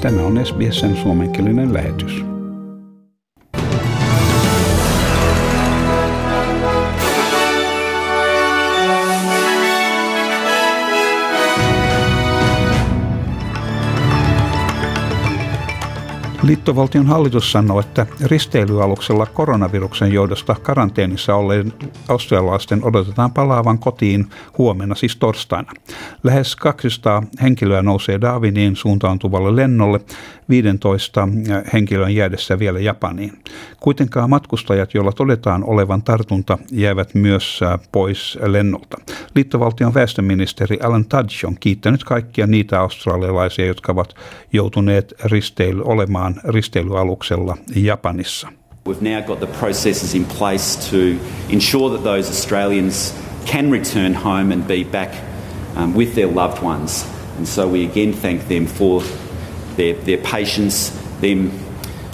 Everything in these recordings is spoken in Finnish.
Tämä on SBSn suomenkielinen lähetys. Liittovaltion hallitus sanoo, että risteilyaluksella koronaviruksen johdosta karanteenissa olleiden australialaisten odotetaan palaavan kotiin huomenna, siis torstaina. Lähes 200 henkilöä nousee Daviniin suuntautuvalle lennolle 15 henkilön jäädessä vielä Japaniin. Kuitenkaan matkustajat, joilla todetaan olevan tartunta, jäävät myös pois lennolta. Liittovaltion väestöministeri Alan Tudge on kiittänyt kaikkia niitä australialaisia, jotka ovat joutuneet risteily olemaan risteilyaluksella Japanissa. We've now got the processes in place to ensure that those Australians can return home and be back um, with their loved ones. And so we again thank them for their, their patience, them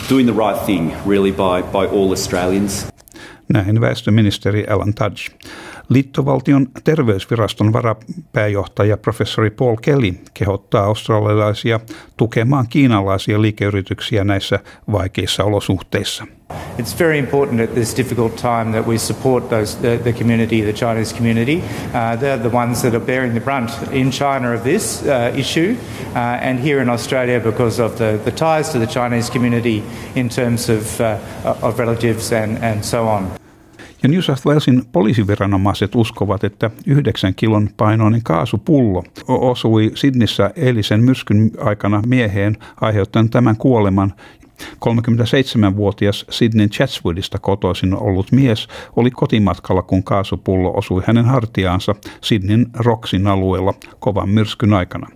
doing the right thing really by, by all Australians. Näin väestöministeri Alan Tudge. Liittovaltion terveysviraston varapääjohtaja professori Paul Kelly kehottaa australialaisia tukemaan kiinalaisia liikeyrityksiä näissä vaikeissa olosuhteissa. It's very important at this difficult time that we support those, the, the community, the Chinese community. Uh, they're the ones that are bearing the brunt in China of this uh, issue, uh, and here in Australia because of the, the ties to the Chinese community in terms of, uh, of relatives and, and so on. Ja New South Walesin poliisiviranomaiset uskovat, että yhdeksän kilon painoinen kaasupullo osui Sydnissä eilisen myrskyn aikana mieheen aiheuttaen tämän kuoleman 37-vuotias Sydney Chatswoodista kotoisin ollut mies oli kotimatkalla, kun kaasupullo osui hänen hartiaansa Sydneyn Roxin alueella kovan myrskyn aikana.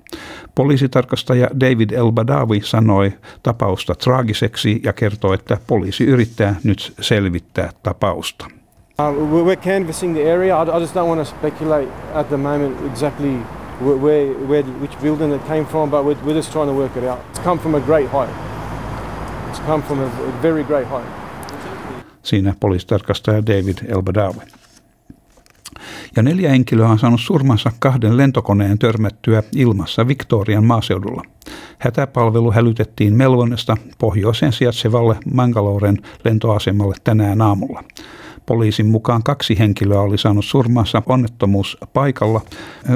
Poliisitarkastaja David El Badawi sanoi tapausta traagiseksi ja kertoi, että poliisi yrittää nyt selvittää tapausta. Uh, we're canvassing the area. I, just don't want to speculate at the moment exactly where, where, which building it came from, but we're, we're just trying to work it out. It's come from a great height. It's come from a very great height. Siinä poliisitarkastaja David Elbadawi. Ja neljä henkilöä on saanut surmansa kahden lentokoneen törmättyä ilmassa Victorian maaseudulla. Hätäpalvelu hälytettiin Melvonesta pohjoiseen sijaitsevalle Mangaloren lentoasemalle tänään aamulla. Poliisin mukaan kaksi henkilöä oli saanut surmansa onnettomuuspaikalla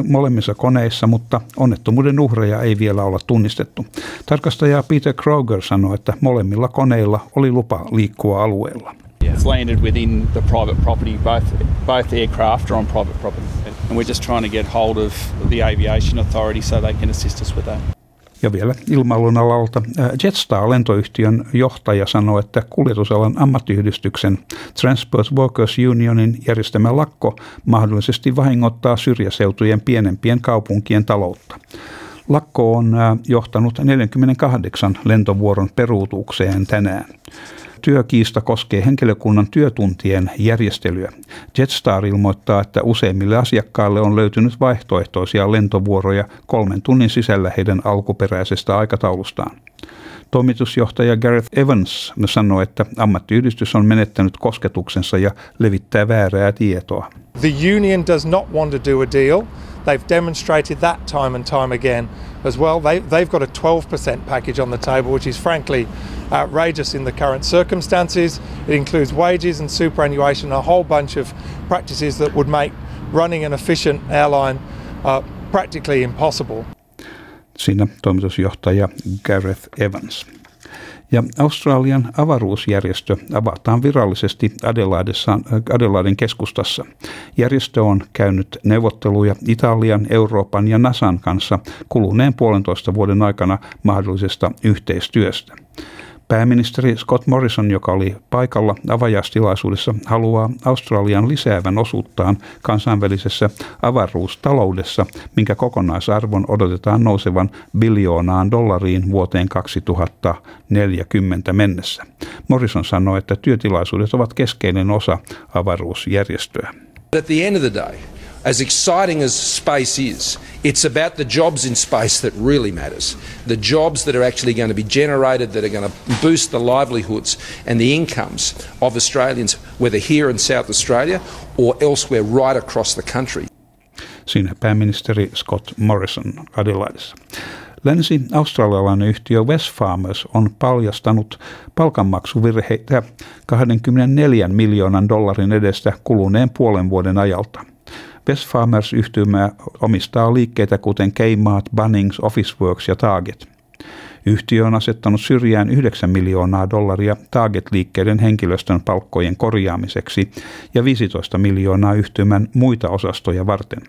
molemmissa koneissa, mutta onnettomuuden uhreja ei vielä olla tunnistettu. Tarkastaja Peter Kroger sanoi, että molemmilla koneilla oli lupa liikkua alueella. It's landed within the private property. Both both aircraft are on private property, and we're just trying to get hold of the aviation authority so they can assist us with that. Ja vielä ilmailun alalta Jetstar-lentoyhtiön johtaja sanoi, että kuljetusalan ammattiyhdistyksen Transport Workers Unionin järjestämä lakko mahdollisesti vahingoittaa syrjäseutujen pienempien kaupunkien taloutta. Lakko on johtanut 48 lentovuoron peruutukseen tänään työkiista koskee henkilökunnan työtuntien järjestelyä. Jetstar ilmoittaa, että useimmille asiakkaille on löytynyt vaihtoehtoisia lentovuoroja kolmen tunnin sisällä heidän alkuperäisestä aikataulustaan. Toimitusjohtaja Gareth Evans sanoi, että ammattiyhdistys on menettänyt kosketuksensa ja levittää väärää tietoa. The union does not want to do a deal. They've demonstrated that time and time again as well. They, they've got a 12% package on the table, which is frankly outrageous in the current circumstances. It includes wages and superannuation, a whole bunch of practices that would make running an efficient airline uh, practically impossible. Siinä toimitusjohtaja Gareth Evans. Ja Australian avaruusjärjestö avataan virallisesti Adelaiden keskustassa. Järjestö on käynyt neuvotteluja Italian, Euroopan ja NASAn kanssa kuluneen puolentoista vuoden aikana mahdollisesta yhteistyöstä. Pääministeri Scott Morrison, joka oli paikalla avajastilaisuudessa, haluaa Australian lisäävän osuuttaan kansainvälisessä avaruustaloudessa, minkä kokonaisarvon odotetaan nousevan biljoonaan dollariin vuoteen 2040 mennessä. Morrison sanoi, että työtilaisuudet ovat keskeinen osa avaruusjärjestöä. At the end of the day, as exciting as space is, it's about the jobs in space that really matters. The jobs that are actually going to be generated, that are going to boost the livelihoods and the incomes of Australians, whether here in South Australia or elsewhere right across the country. Siinä pääministeri Scott Morrison Adelaidessa. Länsi-australialainen yhtiö West Farmers on paljastanut palkanmaksuvirheitä 24 miljoonan dollarin edestä kuluneen puolen vuoden ajalta. West Farmers yhtymä omistaa liikkeitä kuten Kmart, Bunnings, Officeworks ja Target. Yhtiö on asettanut syrjään 9 miljoonaa dollaria Target-liikkeiden henkilöstön palkkojen korjaamiseksi ja 15 miljoonaa yhtymän muita osastoja varten.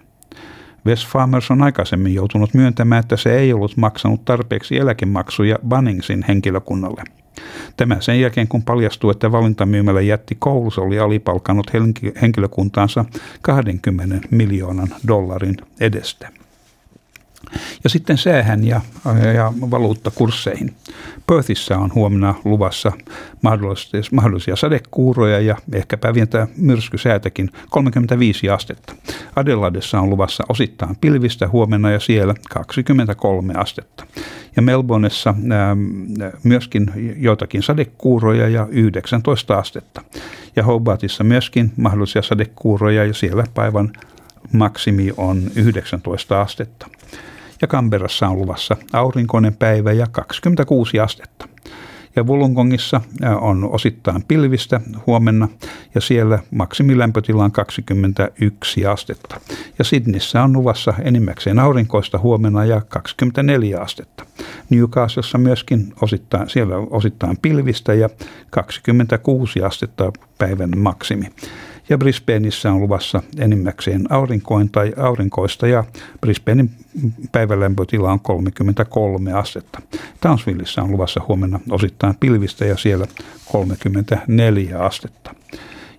West Farmers on aikaisemmin joutunut myöntämään, että se ei ollut maksanut tarpeeksi eläkemaksuja Bunningsin henkilökunnalle. Tämä sen jälkeen, kun paljastui, että valintamyymälä jätti koulussa oli alipalkannut henkilökuntaansa 20 miljoonan dollarin edestä. Ja sitten säähän ja, ja valuuttakursseihin. Perthissä on huomenna luvassa mahdollisia sadekuuroja ja ehkäpä vientä myrskysäätäkin 35 astetta. Adelaidessa on luvassa osittain pilvistä huomenna ja siellä 23 astetta. Ja Melbourneessa ää, myöskin joitakin sadekuuroja ja 19 astetta. Ja Hobartissa myöskin mahdollisia sadekuuroja ja siellä päivän maksimi on 19 astetta ja Kamberassa on luvassa aurinkoinen päivä ja 26 astetta. Ja Wollongongissa on osittain pilvistä huomenna ja siellä maksimilämpötila on 21 astetta. Ja Sydneyssä on luvassa enimmäkseen aurinkoista huomenna ja 24 astetta. Newcastlessa myöskin osittain, siellä osittain pilvistä ja 26 astetta päivän maksimi ja Brisbaneissa on luvassa enimmäkseen tai aurinkoista ja Brisbanein päivälämpötila on 33 astetta. Townsvilleissa on luvassa huomenna osittain pilvistä ja siellä 34 astetta.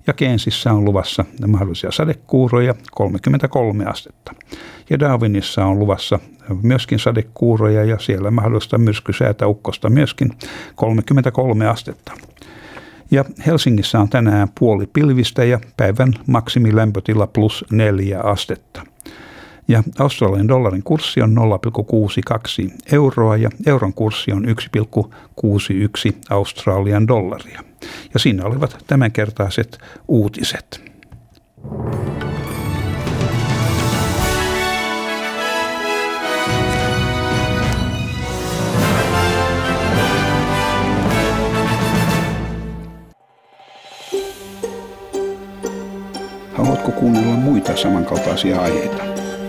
Ja Keensissä on luvassa mahdollisia sadekuuroja 33 astetta. Ja Darwinissa on luvassa myöskin sadekuuroja ja siellä mahdollista myrskysäätä ukkosta myöskin 33 astetta. Ja Helsingissä on tänään puoli pilvistä ja päivän maksimilämpötila plus neljä astetta. Ja Australian dollarin kurssi on 0,62 euroa ja euron kurssi on 1,61 Australian dollaria. Ja siinä olivat tämänkertaiset uutiset. Haluatko kuunnella muita samankaltaisia aiheita?